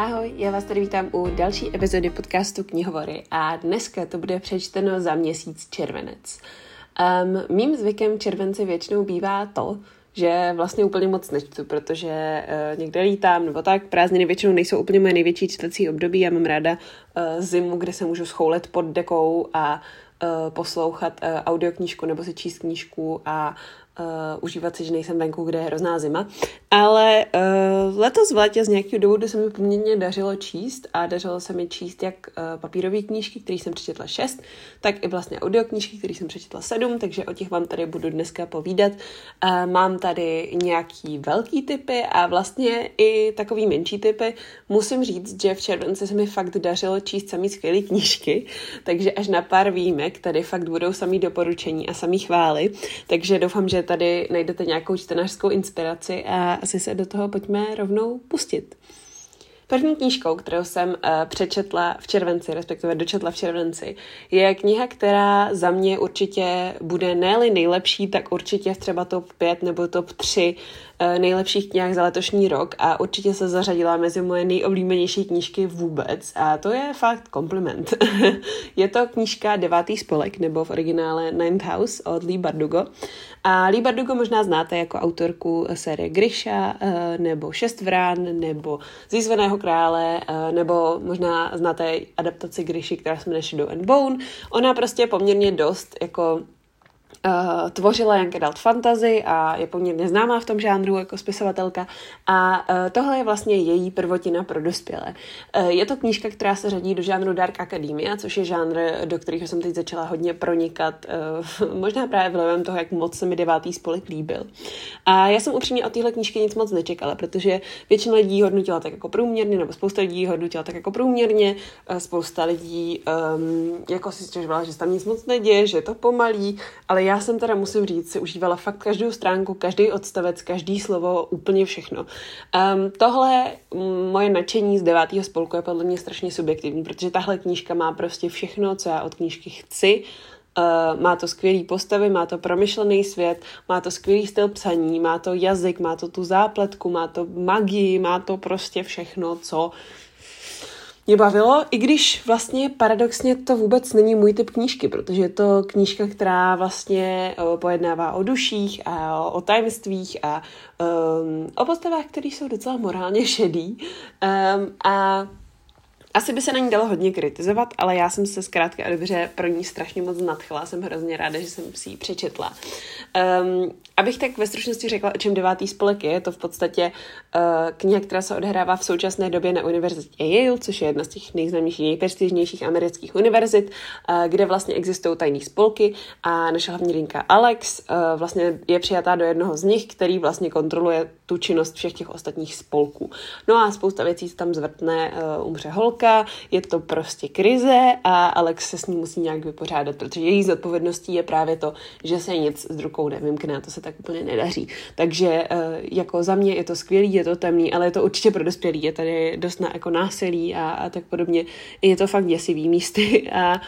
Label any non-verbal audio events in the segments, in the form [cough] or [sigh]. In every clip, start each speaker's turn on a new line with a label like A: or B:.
A: Ahoj, já vás tady vítám u další epizody podcastu Knihovory a dneska to bude přečteno za měsíc červenec. Um, mým zvykem července většinou bývá to, že vlastně úplně moc nečtu, protože uh, někde lítám nebo tak. Prázdniny většinou nejsou úplně moje největší čtecí období. Já mám ráda uh, zimu, kde se můžu schoulet pod dekou a uh, poslouchat uh, audioknížku nebo si číst knížku a uh, užívat si, že nejsem venku, kde je hrozná zima. Ale uh, letos v létě z nějakého důvodu se mi poměrně dařilo číst a dařilo se mi číst jak uh, papírové knížky, které jsem přečetla šest, tak i vlastně audioknížky, které jsem přečetla sedm, takže o těch vám tady budu dneska povídat. Uh, mám tady nějaký velký typy a vlastně i takový menší typy. Musím říct, že v červenci se mi fakt dařilo číst samý skvělé knížky, takže až na pár výjimek tady fakt budou samý doporučení a samý chvály, takže doufám, že tady najdete nějakou čtenářskou inspiraci a asi se do toho pojďme rovnou pustit. První knížkou, kterou jsem uh, přečetla v červenci, respektive dočetla v červenci, je kniha, která za mě určitě bude ne nejlepší, tak určitě třeba top 5 nebo top 3 uh, nejlepších knih za letošní rok a určitě se zařadila mezi moje nejoblíbenější knížky vůbec a to je fakt kompliment. [laughs] je to knížka Devátý spolek nebo v originále Ninth House od Lee Bardugo a Lee Bardugo možná znáte jako autorku série Grisha uh, nebo Šest vrán nebo Zízveného krále, uh, nebo možná znáte adaptaci Grishi, která se jmenuje Shadow and Bone. Ona prostě poměrně dost jako Uh, tvořila Young Adult Fantasy a je poměrně známá v tom žánru jako spisovatelka a uh, tohle je vlastně její prvotina pro dospělé. Uh, je to knížka, která se řadí do žánru Dark Academia, což je žánr, do kterého jsem teď začala hodně pronikat, [laughs] možná právě vlivem toho, jak moc se mi devátý spolek líbil. A já jsem upřímně od téhle knížky nic moc nečekala, protože většina lidí hodnotila tak jako průměrně, nebo spousta lidí hodnotila tak jako průměrně, spousta lidí um, jako si stěžovala, že tam nic moc neděje, že je to pomalý, ale já jsem teda, musím říct, si užívala fakt každou stránku, každý odstavec, každý slovo, úplně všechno. Um, tohle moje nadšení z devátého spolku je podle mě strašně subjektivní, protože tahle knížka má prostě všechno, co já od knížky chci. Uh, má to skvělý postavy, má to promyšlený svět, má to skvělý styl psaní, má to jazyk, má to tu zápletku, má to magii, má to prostě všechno, co mě bavilo, i když vlastně paradoxně to vůbec není můj typ knížky, protože je to knížka, která vlastně eh, pojednává o duších a o tajemstvích a um, o postavách, které jsou docela morálně [laughs] šedý. Um, a asi by se na ní dalo hodně kritizovat, ale já jsem se zkrátka a dobře pro ní strašně moc nadchla. Jsem hrozně ráda, že jsem si ji přečetla. Um, abych tak ve stručnosti řekla, o čem devátý spolek je, je to v podstatě uh, kniha, která se odehrává v současné době na univerzitě Yale, což je jedna z těch nejznámějších, nejprestižnějších amerických univerzit, uh, kde vlastně existují tajné spolky a naše hlavní linka Alex uh, vlastně je přijatá do jednoho z nich, který vlastně kontroluje tu činnost všech těch ostatních spolků. No a spousta věcí se tam zvrtne, uh, umře holka, je to prostě krize a Alex se s ní musí nějak vypořádat, protože její zodpovědností je právě to, že se nic s rukou nevymkne, to se tak úplně nedaří. Takže uh, jako za mě je to skvělý, je to temný, ale je to určitě pro dospělý, je tady dost na, jako násilí a, a tak podobně. Je to fakt děsivý místy [laughs] a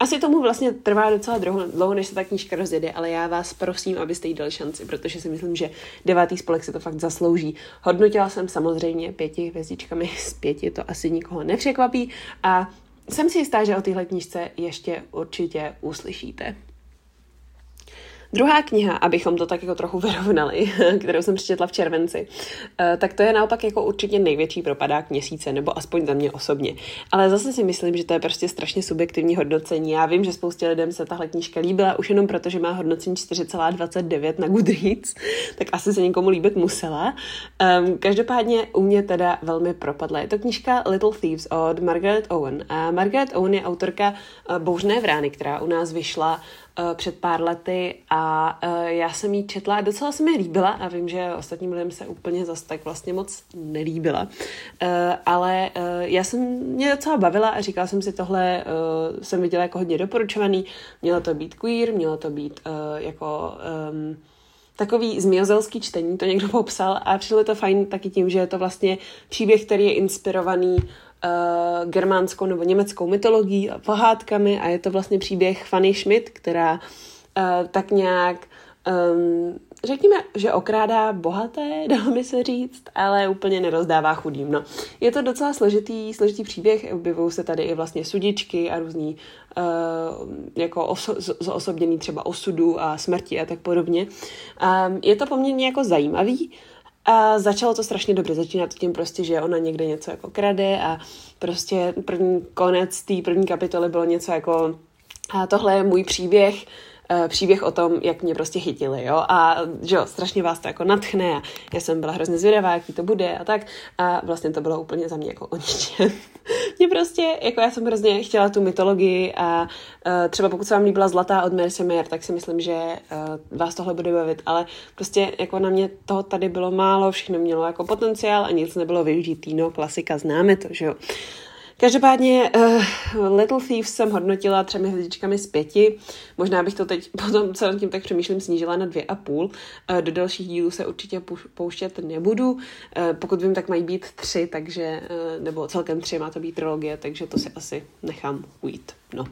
A: asi tomu vlastně trvá docela dlouho, než se ta knížka rozjede, ale já vás prosím, abyste jí dali šanci, protože si myslím, že devátý spolek se to fakt zaslouží. Hodnotila jsem samozřejmě pěti hvězdičkami [laughs] z pěti, to asi nikoho nepřekvapí a jsem si jistá, že o téhle knížce ještě určitě uslyšíte. Druhá kniha, abychom to tak jako trochu vyrovnali, [laughs] kterou jsem přečetla v červenci, eh, tak to je naopak jako určitě největší propadák měsíce, nebo aspoň za mě osobně. Ale zase si myslím, že to je prostě strašně subjektivní hodnocení. Já vím, že spoustě lidem se tahle knížka líbila už jenom proto, že má hodnocení 4,29 na Goodreads, [laughs] tak asi se někomu líbit musela. Um, každopádně u mě teda velmi propadla. Je to knížka Little Thieves od Margaret Owen. A Margaret Owen je autorka uh, Bouřné vrány, která u nás vyšla před pár lety a uh, já jsem ji četla a docela se mi líbila a vím, že ostatním lidem se úplně zas tak vlastně moc nelíbila. Uh, ale já jsem mě docela bavila a říkala jsem si tohle, jsem viděla jako hodně doporučovaný, mělo to být queer, mělo to být jako... Um, takový zmiozelský čtení, to někdo popsal a přišlo to fajn taky tím, že je to vlastně příběh, který je inspirovaný uh, germánskou nebo německou mytologií a pohádkami a je to vlastně příběh Fanny Schmidt, která uh, tak nějak um, řekněme, že okrádá bohaté, [laughs] dalo by se říct, ale úplně nerozdává chudým. No. Je to docela složitý, složitý příběh, objevují se tady i vlastně sudičky a různý uh, jako oso- zosobněný třeba osudu a smrti a tak podobně. Um, je to poměrně jako zajímavý, a začalo to strašně dobře. Začíná to tím prostě, že ona někde něco jako krade a prostě první konec té první kapitoly bylo něco jako a tohle je můj příběh, příběh o tom, jak mě prostě chytili, jo, a že jo, strašně vás to jako natchne a já jsem byla hrozně zvědavá, jaký to bude a tak. A vlastně to bylo úplně za mě jako o [laughs] mě prostě, jako já jsem hrozně chtěla tu mytologii a uh, třeba pokud se vám líbila Zlatá od Mercimer, tak si myslím, že uh, vás tohle bude bavit, ale prostě jako na mě toho tady bylo málo, všechno mělo jako potenciál a nic nebylo využitý, no, klasika, známe to, že jo. Každopádně uh, Little Thieves jsem hodnotila třemi hvězdičkami z pěti. Možná bych to teď potom, co tím tak přemýšlím, snížila na dvě a půl. Uh, do dalších dílů se určitě pouštět nebudu. Uh, pokud vím, tak mají být tři, takže, uh, nebo celkem tři má to být trilogie, takže to si asi nechám ujít. No.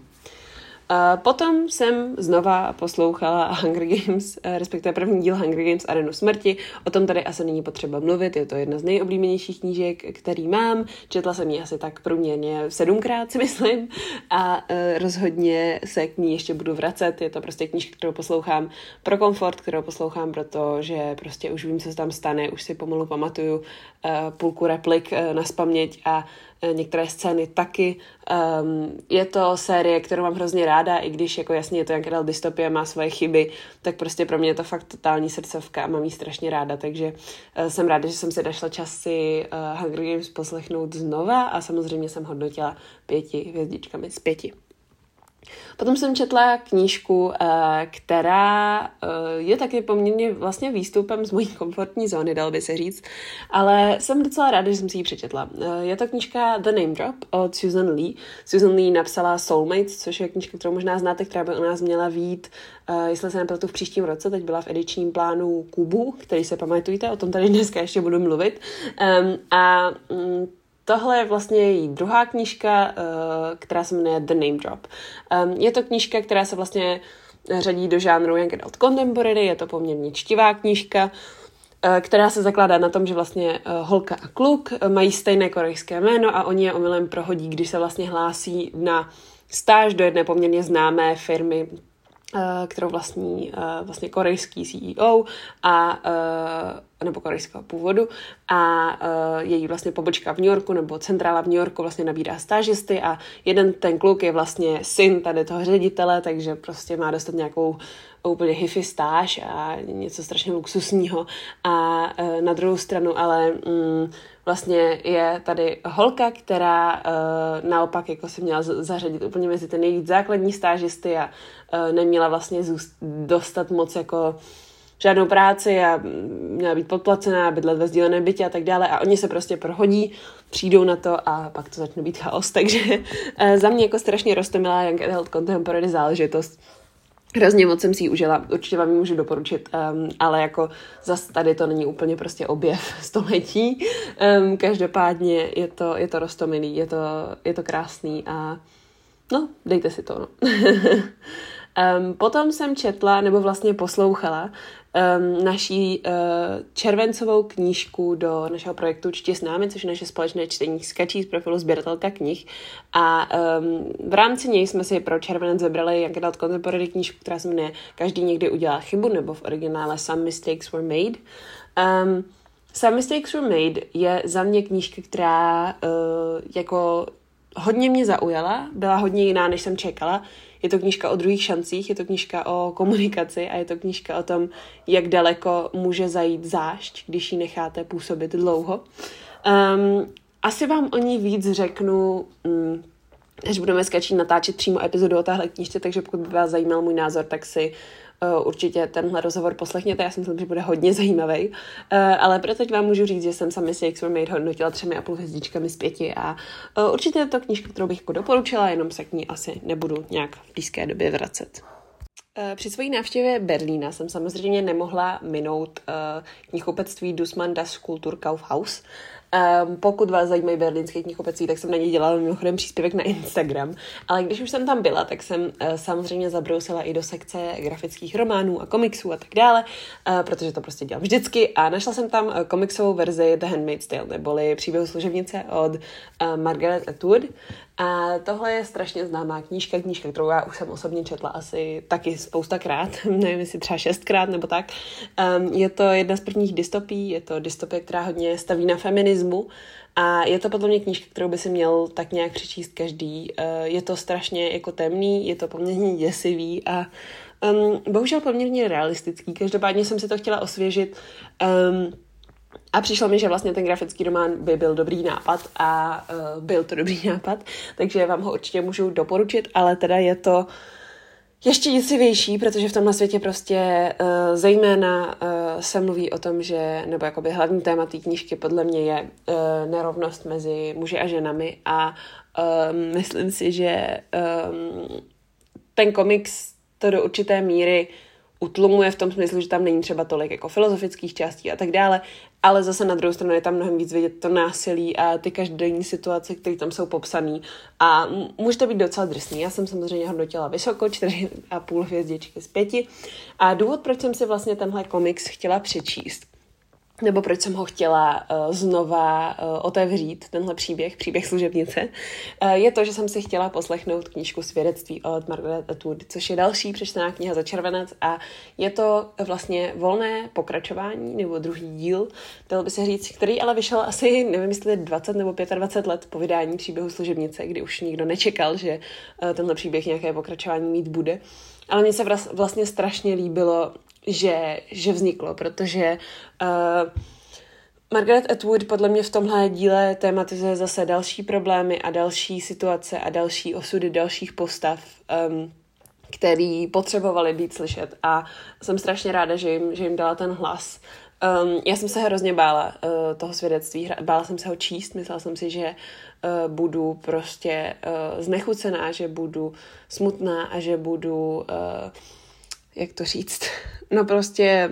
A: Potom jsem znova poslouchala Hunger Games, eh, respektive první díl Hunger Games Arenu smrti. O tom tady asi není potřeba mluvit, je to jedna z nejoblíbenějších knížek, který mám. Četla jsem ji asi tak průměrně sedmkrát, [laughs] si myslím, a uh, rozhodně se k ní ještě budu vracet. Je to prostě knížka, kterou poslouchám pro komfort, kterou poslouchám, protože prostě už vím, co se tam stane, už si pomalu pamatuju uh, půlku replik na spaměť a Eh, některé scény taky. Um, je to série, kterou mám hrozně ráda, i když jako jasně je to nějaká dystopie, má svoje chyby, tak prostě pro mě je to fakt totální srdcovka a mám ji strašně ráda, takže uh, jsem ráda, že jsem si našla čas si uh, Hunger Games poslechnout znova a samozřejmě jsem hodnotila pěti hvězdičkami z pěti. Potom jsem četla knížku, eh, která eh, je taky poměrně vlastně výstupem z mojí [laughs] komfortní zóny, dal by se říct, ale jsem docela ráda, že jsem si ji přečetla. Eh, je to knížka The Name Drop od Susan Lee. Susan Lee napsala Soulmates, což je knížka, kterou možná znáte, která by u nás měla vít, jestli se nepletu v příštím roce, teď byla v edičním plánu Kubu, který se pamatujete, o tom tady dneska ještě budu mluvit. A mm, Tohle je vlastně její druhá knížka, eh, která se jmenuje The Name Drop. Je to knížka, která se vlastně řadí do žánru Young Adult Contemporary, je to poměrně čtivá knížka, eh, která se zakládá na tom, že vlastně eh, holka a kluk mají stejné korejské jméno a oni je omylem prohodí, když se vlastně hlásí na stáž do jedné poměrně známé firmy kterou vlastní uh, vlastně korejský CEO a uh, nebo korejského původu. A její vlastně pobočka v New Yorku nebo centrála v New Yorku vlastně nabírá stážisty a jeden ten kluk je vlastně syn tady toho ředitele, takže prostě má dostat nějakou úplně hifi stáž a něco strašně luxusního. A na druhou stranu ale um, vlastně je tady holka, která uh, naopak jako se měla zařadit úplně mezi ty nejvíc základní stážisty a uh, neměla vlastně zůst, dostat moc jako žádnou práci a měla být podplacená, bydlet ve sdíleném bytě a tak dále. A oni se prostě prohodí, přijdou na to a pak to začne být chaos, [laughs] takže uh, za mě jako strašně rostomilá Young Adult Contemporary záležitost Hrozně moc jsem si ji užila, určitě vám ji můžu doporučit, um, ale jako zas tady to není úplně prostě objev [laughs] století. Um, každopádně je to, je to rostomilý, je to, je to krásný a no, dejte si to, no. [laughs] um, potom jsem četla, nebo vlastně poslouchala um, naší uh, červencovou knížku do našeho projektu Čti s námi, což je naše společné čtení skačí z profilu sběratelka knih. A um, v rámci něj jsme si pro červenec vybrali jak dát contemporary knížku, která se jmenuje Každý někdy udělá chybu, nebo v originále Some Mistakes Were Made. Um, Some Mistakes Were Made je za mě knížka, která uh, jako hodně mě zaujala, byla hodně jiná, než jsem čekala. Je to knížka o druhých šancích, je to knížka o komunikaci a je to knížka o tom, jak daleko může zajít zášť, když ji necháte působit dlouho. Um, asi vám o ní víc řeknu, um, až budeme skačit natáčet přímo epizodu o téhle knížce, takže pokud by vás zajímal můj názor, tak si určitě tenhle rozhovor poslechněte, já si myslím, že bude hodně zajímavý. Uh, ale pro teď vám můžu říct, že jsem sami si Were Made hodnotila třemi a půl hvězdičkami z pěti a uh, určitě je to knížka, kterou bych jako doporučila, jenom se k ní asi nebudu nějak v blízké době vracet. Při své návštěvě Berlína jsem samozřejmě nemohla minout uh, knihkupectví Dusman das Kulturkaufhaus. Um, pokud vás zajímají berlínské knihkupectví, tak jsem na ně dělala mimochodem příspěvek na Instagram. Ale když už jsem tam byla, tak jsem uh, samozřejmě zabrousila i do sekce grafických románů a komiksů a tak dále, uh, protože to prostě dělám vždycky. A našla jsem tam uh, komiksovou verzi The Handmaid's Tale, neboli příběhu služebnice od uh, Margaret Atwood. A tohle je strašně známá knížka, knížka, kterou já už jsem osobně četla asi taky spoustakrát, [laughs] nevím jestli třeba šestkrát nebo tak. Um, je to jedna z prvních dystopí, je to dystopie, která hodně staví na feminismu a je to podle mě knížka, kterou by si měl tak nějak přečíst každý. Uh, je to strašně jako temný, je to poměrně děsivý a um, bohužel poměrně realistický. Každopádně jsem si to chtěla osvěžit um, a přišlo mi, že vlastně ten grafický román by byl dobrý nápad a uh, byl to dobrý [laughs] nápad, takže vám ho určitě můžu doporučit, ale teda je to ještě děsivější, protože v tomhle světě prostě uh, zejména uh, se mluví o tom, že, nebo jakoby hlavní téma té knížky podle mě je uh, nerovnost mezi muži a ženami a um, myslím si, že um, ten komiks to do určité míry utlumuje v tom smyslu, že tam není třeba tolik jako filozofických částí a tak dále, ale zase na druhou stranu je tam mnohem víc vidět to násilí a ty každodenní situace, které tam jsou popsané. A může to být docela drsný. Já jsem samozřejmě hodnotila vysoko, 4,5 hvězdičky z 5. A důvod, proč jsem si vlastně tenhle komiks chtěla přečíst, nebo proč jsem ho chtěla uh, znova uh, otevřít, tenhle příběh, příběh služebnice, uh, je to, že jsem si chtěla poslechnout knížku Svědectví od Margaret Atwood, což je další přečtená kniha za červenec a je to vlastně volné pokračování, nebo druhý díl, dalo by se říct, který ale vyšel asi, nevím, jestli 20 nebo 25 let po vydání příběhu služebnice, kdy už nikdo nečekal, že tenhle příběh nějaké pokračování mít bude. Ale mně se vlastně strašně líbilo, že, že vzniklo, protože uh, Margaret Atwood podle mě v tomhle díle tematizuje zase další problémy a další situace a další osudy dalších postav, um, který potřebovali být slyšet. A jsem strašně ráda, že jim, že jim dala ten hlas. Um, já jsem se hrozně bála uh, toho svědectví, bála jsem se ho číst, myslela jsem si, že uh, budu prostě uh, znechucená, že budu smutná a že budu uh, jak to říct, [laughs] no prostě,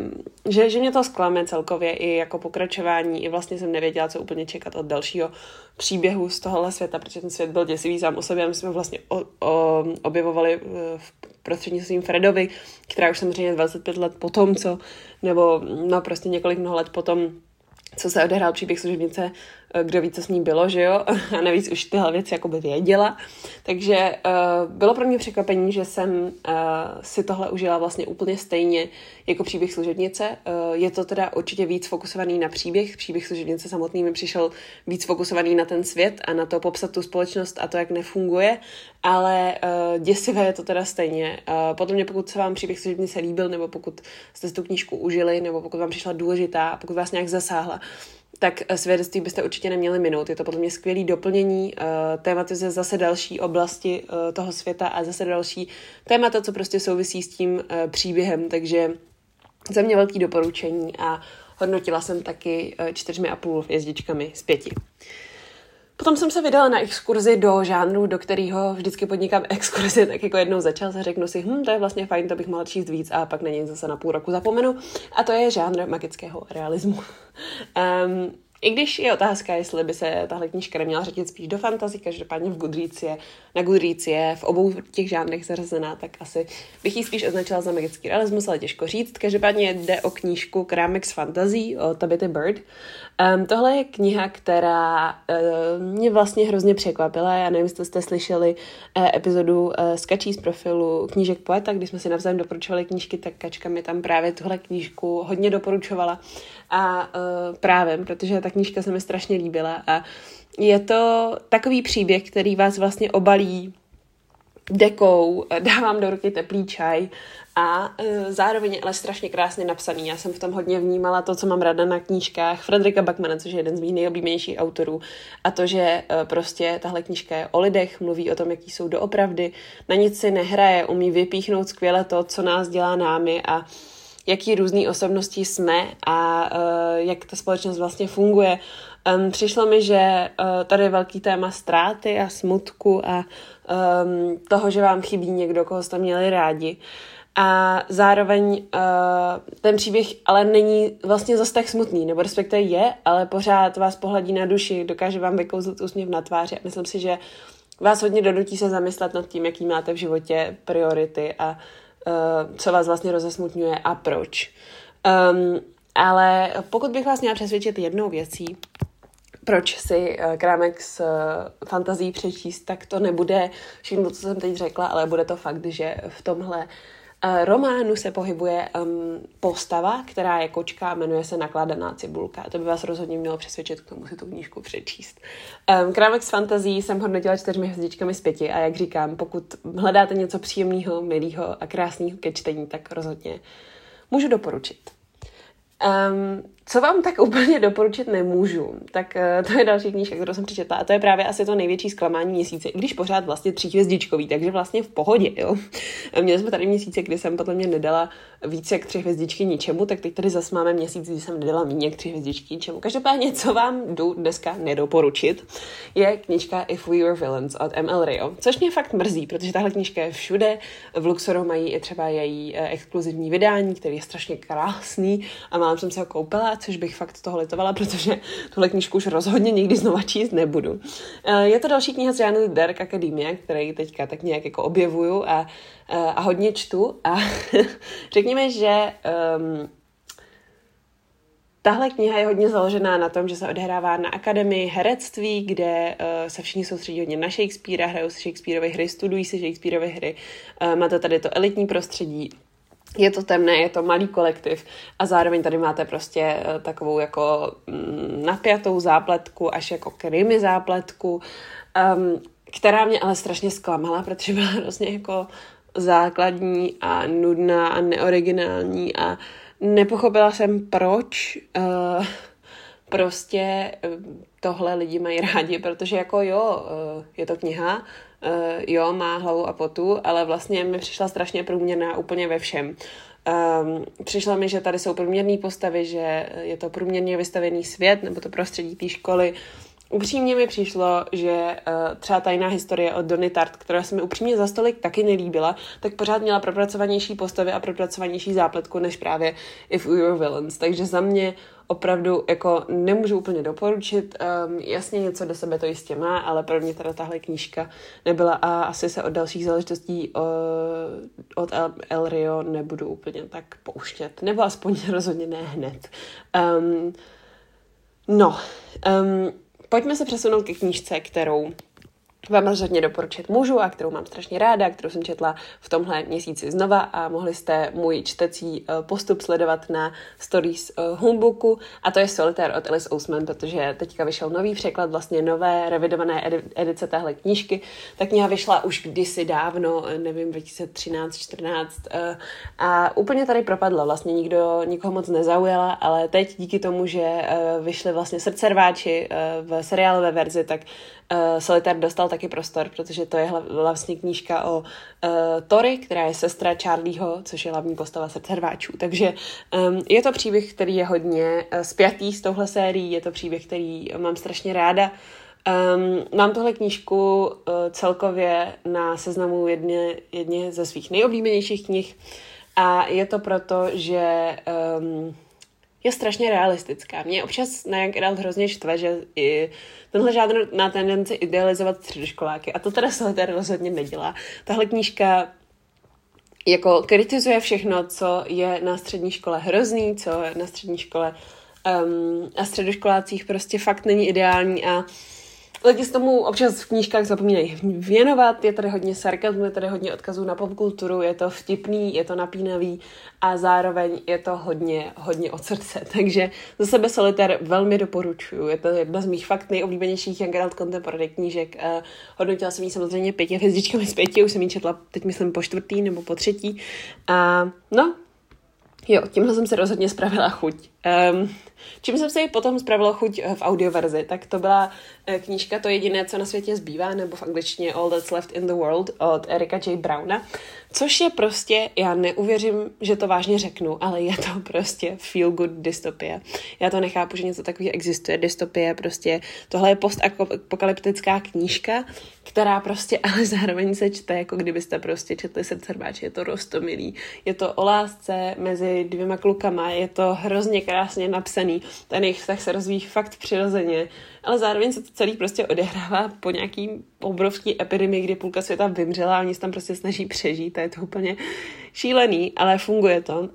A: že, že mě to zklame celkově i jako pokračování, i vlastně jsem nevěděla, co úplně čekat od dalšího příběhu z tohohle světa, protože ten svět byl děsivý sám o sobě. My jsme vlastně o, o, objevovali eh, v prostřednictvím Fredovi, která už samozřejmě 25 let potom, co, nebo no prostě několik mnoho let potom, co se odehrál příběh služebnice, kdo ví, co s ní bylo, že jo, [laughs] a navíc už tyhle věci jakoby věděla. Takže uh, bylo pro mě překvapení, že jsem uh, si tohle užila vlastně úplně stejně jako příběh služebnice. Uh, je to teda určitě víc fokusovaný na příběh. Příběh služebnice samotný mi přišel víc fokusovaný na ten svět a na to popsat tu společnost a to, jak nefunguje, ale uh, děsivé je to teda stejně. Uh, podle mě, pokud se vám příběh služebnice líbil, nebo pokud jste tu knížku užili, nebo pokud vám přišla důležitá pokud vás nějak zasáhla, tak eh, svědectví byste určitě neměli minout. Je to podle mě skvělé doplnění, uh, tématizuje zase další oblasti uh, toho světa a zase další témata, co prostě souvisí s tím příběhem, takže za mě velký doporučení a hodnotila jsem taky čtyřmi a půl hvězdičkami z pěti. Potom jsem se vydala na exkurzi do žánru, do kterého vždycky podnikám [laughs] exkurzi, tak jako jednou začal se řeknu si, hm, to je vlastně fajn, to bych mohla číst víc a pak na něj zase na půl roku zapomenu. A to je žánr magického realismu. [laughs] Um, I když je otázka, jestli by se tahle knížka neměla řadit spíš do fantasy, každopádně v Goodreads je, na Goodreads je v obou těch žánrech zařazená, tak asi bych ji spíš označila za magický realismus, ale těžko říct. Každopádně jde o knížku Kramex Fantasy od Tabitha Bird. Um, tohle je kniha, která uh, mě vlastně hrozně překvapila. Já nevím, jestli jste slyšeli uh, epizodu uh, z Kačí z profilu knížek poeta, kdy jsme si navzájem doporučovali knížky, tak Kačka mi tam právě tuhle knížku hodně doporučovala. A uh, právě, protože ta knížka se mi strašně líbila. A je to takový příběh, který vás vlastně obalí dekou, dávám do ruky teplý čaj a e, zároveň ale strašně krásně napsaný. Já jsem v tom hodně vnímala to, co mám ráda na knížkách Frederika Backmana, což je jeden z mých nejoblíbenějších autorů. A to, že e, prostě tahle knížka je o lidech, mluví o tom, jaký jsou doopravdy, na nic si nehraje, umí vypíchnout skvěle to, co nás dělá námi a jaký různý osobnosti jsme a uh, jak ta společnost vlastně funguje. Um, přišlo mi, že uh, tady je velký téma ztráty a smutku a um, toho, že vám chybí někdo, koho jste měli rádi. a zároveň uh, ten příběh ale není vlastně zase tak smutný, nebo respektive je, ale pořád vás pohladí na duši, dokáže vám vykouzlit úsměv na tváři. Myslím si, že vás hodně donutí se zamyslet nad tím, jaký máte v životě priority a uh, co vás vlastně rozesmutňuje a proč. Um, ale pokud bych vás měla přesvědčit jednou věcí, proč si uh, krámek s uh, fantazí přečíst, tak to nebude všechno, co jsem teď řekla, ale bude to fakt, že v tomhle Eh, románu se pohybuje um, postava, která je kočka jmenuje se Nakladaná cibulka. To by vás rozhodně mělo přesvědčit k tomu si tu knížku přečíst. Um, Krámek s fantazí jsem hodnotila čtyřmi hvězdičkami z pěti a jak říkám, pokud hledáte něco příjemného, milého a krásného ke čtení, tak rozhodně můžu doporučit. Um, co vám tak úplně doporučit nemůžu, tak uh, to je další knížka, kterou jsem přečetla a to je právě asi to největší zklamání měsíce, i když pořád vlastně tříhvězdičkový, takže vlastně v pohodě, jo. Měli jsme tady měsíce, kdy jsem podle mě nedala více jak tři hvězdičky ničemu, tak teď tady zase máme měsíc, kdy jsem nedala méně jak tři hvězdičky ničemu. Každopádně, co vám jdu dneska nedoporučit, je knížka If We Were Villains od ML Rio, což mě fakt mrzí, protože tahle knížka je všude. V Luxoru mají i třeba její uh, exkluzivní vydání, který je strašně krásný a mám jsem se ho koupila což bych fakt toho litovala, protože tuhle knížku už rozhodně nikdy znova číst nebudu. Eh, je to další kniha z žánru Dark Academia, který teďka tak nějak jako objevuju a, eh, a hodně čtu. A [laughs] řekněme, že um, Tahle kniha je hodně založená na tom, že se odehrává na akademii herectví, kde uh, se všichni soustředí hodně na Shakespearea, hrajou se Shakespeareovy hry, studují se Shakespeareovy hry, uh, má to tady to elitní prostředí, je to temné, je to malý kolektiv a zároveň tady máte prostě eh, takovou jako mm, napjatou zápletku, až jako krimi zápletku, um, která mě ale strašně zklamala, protože byla hrozně jako základní a nudná a neoriginální a nepochopila jsem proč uh, prostě eh, tohle lidi mají [laughs] rádi, protože jako jo, uh, je to kniha, uh, jo, má hlavu a potu, ale vlastně mi přišla strašně průměrná úplně ve všem. Um, přišlo mi, že tady jsou průměrné postavy, že je to průměrně vystavený svět, nebo to prostředí té školy. Upřímně mi přišlo, že uh, třeba tajná historie od Donny Tart, která se mi upřímně za stolik taky nelíbila, tak pořád měla propracovanější postavy a propracovanější zápletku než právě If We Were Villains. Takže za mě opravdu jako nemůžu úplně doporučit. Um, jasně něco do sebe to jistě má, ale pro mě teda tahle knížka nebyla a asi se od dalších záležitostí uh, od El, El Rio nebudu úplně tak pouštět. Nebo aspoň [laughs] rozhodně ne hned. Um, no, um, pojďme se přesunout ke knížce, kterou vám rozhodně doporučit můžu a kterou mám strašně ráda, kterou jsem četla v tomhle měsíci znova a mohli jste můj čtecí eh, postup sledovat na stories eh, Homebooku a to je Solitaire od Alice Ousman, protože teďka vyšel nový překlad, vlastně nové revidované edice téhle knížky. Ta kniha vyšla už kdysi dávno, eh, nevím, 2013-14 a úplně tady propadla, vlastně nikdo, nikoho moc nezaujala, ale teď díky tomu, že vyšly vlastně srdcerváči v seriálové verzi, tak uh, Solitaire dostal taky prostor, protože to je vlastně knížka o uh, Tori, která je sestra Charlieho, což je hlavní postava srdce rváčů. Takže um, je to příběh, který je hodně uh, spjatý s touhle sérií, je to příběh, který mám strašně ráda. Um, mám tohle knížku uh, celkově na seznamu jedně, jedně ze svých nejoblíbenějších knih a je to proto, že um, je strašně realistická. Mě občas na Young hrozně štve, že i tenhle žádný má tendenci idealizovat středoškoláky a to teda Solitaire rozhodně nedělá. Tahle knížka jako kritizuje všechno, co je na střední škole hrozný, co na střední škole um, a středoškolácích prostě fakt není ideální a lidi s tomu občas v knížkách zapomínají věnovat, je tady hodně sarkazmu, je tady hodně odkazů na popkulturu, je to vtipný, je to napínavý a zároveň je to hodně, hodně od srdce. [laughs] Takže za sebe Solitaire velmi doporučuju. Je to jedna z mých fakt nejoblíbenějších Young Adult Contemporary knížek. Uh, hodnotila jsem ji samozřejmě pěti hvězdičkami z pěti, už jsem ji četla teď myslím po čtvrtý nebo po třetí. A no, Jo, tímhle jsem se rozhodně spravila chuť. Um, čím jsem si potom spravila chuť v audioverzi, tak to byla knížka To jediné, co na světě zbývá, nebo v angličtině All That's Left in the World od Erika J. Browna, což je prostě, já neuvěřím, že to vážně řeknu, ale je to prostě feel good dystopie. Já to nechápu, že něco takového existuje. Dystopie prostě, tohle je postapokalyptická knížka, která prostě [laughs] ale zároveň se čte, jako kdybyste prostě četli srdce rváče. Je to rostomilý. Je to o lásce mezi dvěma klukama, je to hrozně krásně napsaný. Ten jejich vztah se rozvíjí fakt přirozeně, ale zároveň se to celý prostě odehrává po nějaký obrovský epidemii, kdy půlka světa vymřela a oni se tam prostě snaží přežít a je to úplně šílený, ale funguje to.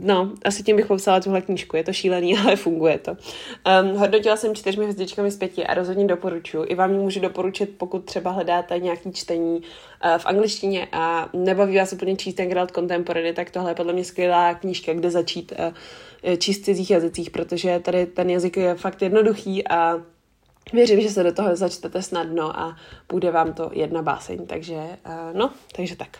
A: No, asi tím bych popsala tuhle knížku. Je to šílený, [laughs] ale funguje to. Um, hodnotila jsem čtyřmi hvězdičkami z pěti a rozhodně doporučuji. I vám ji můžu doporučit, pokud třeba hledáte nějaký čtení uh, v angličtině a nebaví vás úplně číst ten Geralt Contemporary, tak tohle je podle mě skvělá knížka, kde začít uh, číst cizích jazycích, protože tady ten jazyk je fakt jednoduchý a Věřím, že se do toho začtete snadno a bude vám to jedna báseň, takže uh, no, takže tak.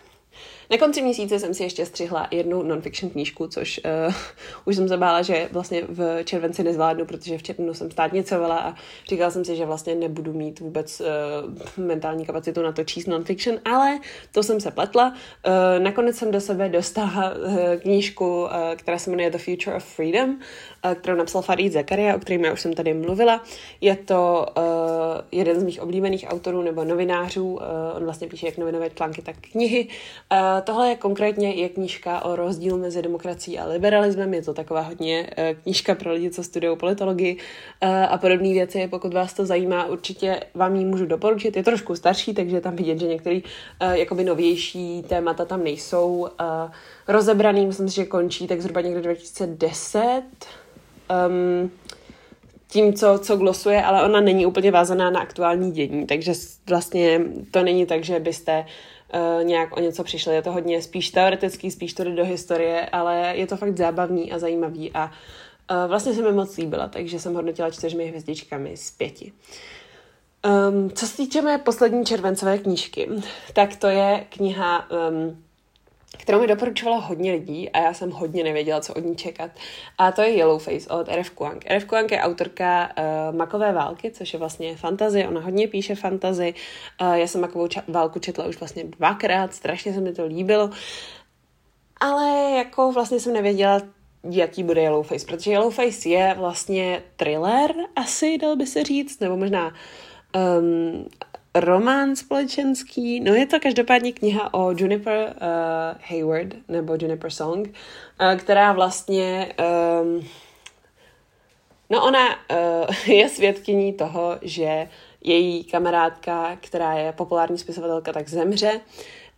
A: Na konci měsíce jsem si ještě střihla jednu non-fiction knížku, což uh, už jsem se bála, že vlastně v červenci nezvládnu, protože v červnu jsem státnicovala a říkala jsem si, že vlastně nebudu mít vůbec uh, mentální kapacitu na to číst non-fiction, ale to jsem se pletla. Uh, nakonec jsem do sebe dostala uh, knížku, uh, která se jmenuje The Future of Freedom, uh, kterou napsal Farid Zakaria, o kterém já už jsem tady mluvila. Je to uh, jeden z mých oblíbených autorů nebo novinářů, uh, on vlastně píše jak novinové články, tak knihy. Uh, tohle je konkrétně je knížka o rozdílu mezi demokracií a liberalismem. Je to taková hodně uh, knížka pro lidi, co studují politologii uh, a podobné věci. Pokud vás to zajímá, určitě vám ji můžu doporučit. Je trošku starší, takže tam vidět, že některé uh, jakoby novější témata tam nejsou rozebraný. Myslím si, že končí tak zhruba někde 2010. Um, tím, co, co glosuje, ale ona není úplně vázaná na aktuální dění, takže vlastně to není tak, že byste uh, nějak o něco přišli. Je to hodně spíš teoretický, spíš to do historie, ale je to fakt zábavný a zajímavý a uh, vlastně se mi moc líbila, takže jsem hodnotila čtyřmi hvězdičkami z pěti. Um, co se týče mé poslední červencové knížky, tak to je kniha um, kterou mi doporučovalo hodně lidí a já jsem hodně nevěděla, co od ní čekat. A to je Yellowface od R.F. Kuang. R.F. Kuang je autorka uh, Makové války, což je vlastně fantazy. Ona hodně píše fantazy. Uh, já jsem Makovou ča- válku četla už vlastně dvakrát, strašně se mi to líbilo. Ale jako vlastně jsem nevěděla, jaký bude Yellowface, protože Yellowface je vlastně thriller, asi dal by se říct, nebo možná um, román společenský, no je to každopádně kniha o Juniper uh, Hayward, nebo Juniper Song, uh, která vlastně, um, no ona uh, [laughs] je svědkyní toho, že její kamarádka, která je populární spisovatelka, tak zemře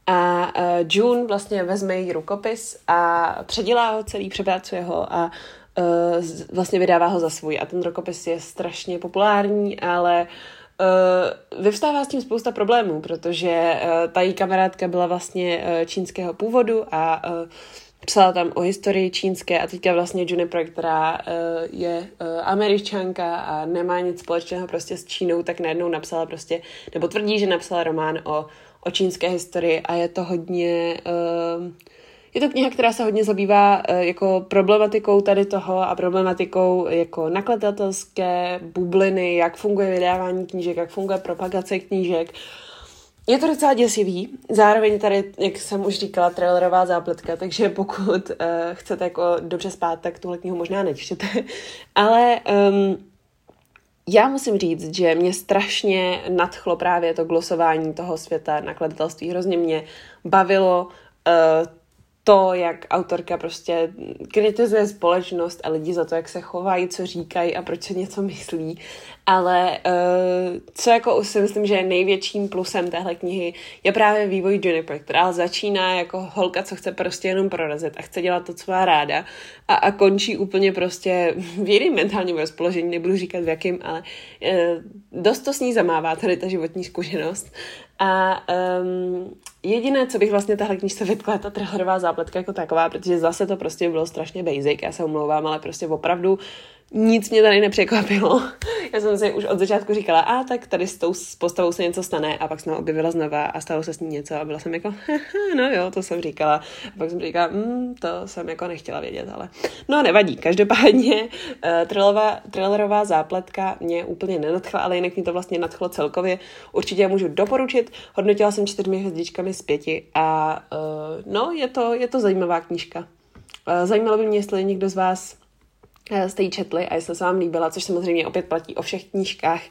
A: a uh, June vlastně vezme její rukopis a předělá ho celý, přepracuje ho a uh, vlastně vydává ho za svůj. A ten rukopis je strašně populární, ale uh, vyvstává s tím spousta problémů, protože uh, ta její kamarádka byla vlastně uh, čínského původu a psala tam o historii čínské a teďka vlastně Juniper, která uh, je uh, američanka a nemá nic společného prostě s Čínou, tak najednou napsala prostě, nebo tvrdí, že napsala román o, o čínské historii a je to hodně... Uh, je to kniha, která se hodně zabývá uh, jako problematikou tady toho a problematikou jako nakladatelské bubliny, jak funguje vydávání knížek, jak funguje propagace knížek. Je to docela děsivý, zároveň tady, jak jsem už říkala, trailerová zápletka, takže pokud uh, chcete jako dobře spát, tak tuhle knihu možná nečtěte. [laughs] Ale um, já musím říct, že mě strašně nadchlo právě to glosování toho světa nakladatelství. Hrozně mě bavilo uh, to, jak autorka prostě kritizuje společnost a lidi za to, jak se chovají, co říkají a proč se něco myslí. Ale uh, co jako si myslím, že je největším plusem téhle knihy, je právě vývoj Juniper, která začíná jako holka, co chce prostě jenom prorazit a chce dělat to, co má ráda a, a končí úplně prostě [laughs] v jiném mentálním rozpoložení, nebudu říkat v jakým, ale uh, dost to s ní zamává tady ta životní zkušenost. A um, jediné, co bych vlastně tahle knižce vytkla, je ta trailerová zápletka jako taková, protože zase to prostě bylo strašně basic, já se omlouvám, ale prostě opravdu nic mě tady nepřekvapilo. [laughs] Já jsem si už od začátku říkala, a tak tady s tou postavou se něco stane a pak jsem objevila znova a stalo se s ní něco a byla jsem jako, no jo, to jsem říkala. A pak jsem říkala, mm, to jsem jako nechtěla vědět, ale no nevadí. Každopádně uh, trailerová, trailerová zápletka mě úplně nenadchla, ale jinak mě to vlastně nadchlo celkově. Určitě můžu doporučit. Hodnotila jsem čtyřmi hvězdičkami z pěti a uh, no, je to, je to zajímavá knížka. Uh, zajímalo by mě, jestli někdo z vás Eh, jste ji četli a jestli se vám líbila, což samozřejmě opět platí o všech knížkách,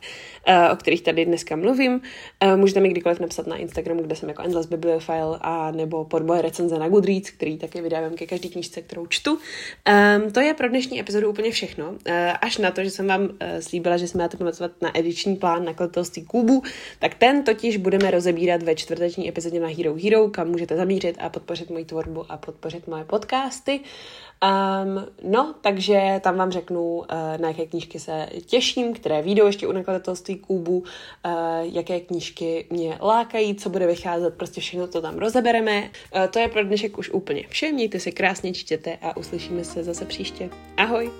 A: eh, o kterých tady dneska mluvím. Eh, můžete mi kdykoliv napsat na Instagramu, kde jsem jako Endless Bibliophile a nebo pod moje recenze na Goodreads, který taky vydávám ke každé knížce, kterou čtu. Um, to je pro dnešní epizodu úplně všechno. Až na to, že jsem vám slíbila, že jsme máte pamatovat na ediční plán nakladatelství Kubu, tak ten totiž budeme rozebírat ve čtvrteční epizodě na Hero Hero, kam můžete zamířit a podpořit moji tvorbu a podpořit moje podcasty. Um, no, takže tam vám řeknu, uh, na jaké knížky se těším, které výjdou ještě u nakladatelství Kubu, uh, jaké knížky mě lákají, co bude vycházet, prostě všechno to tam rozebereme. Uh, to je pro dnešek už úplně vše, mějte se krásně, čtěte a uslyšíme se zase příště. Ahoj!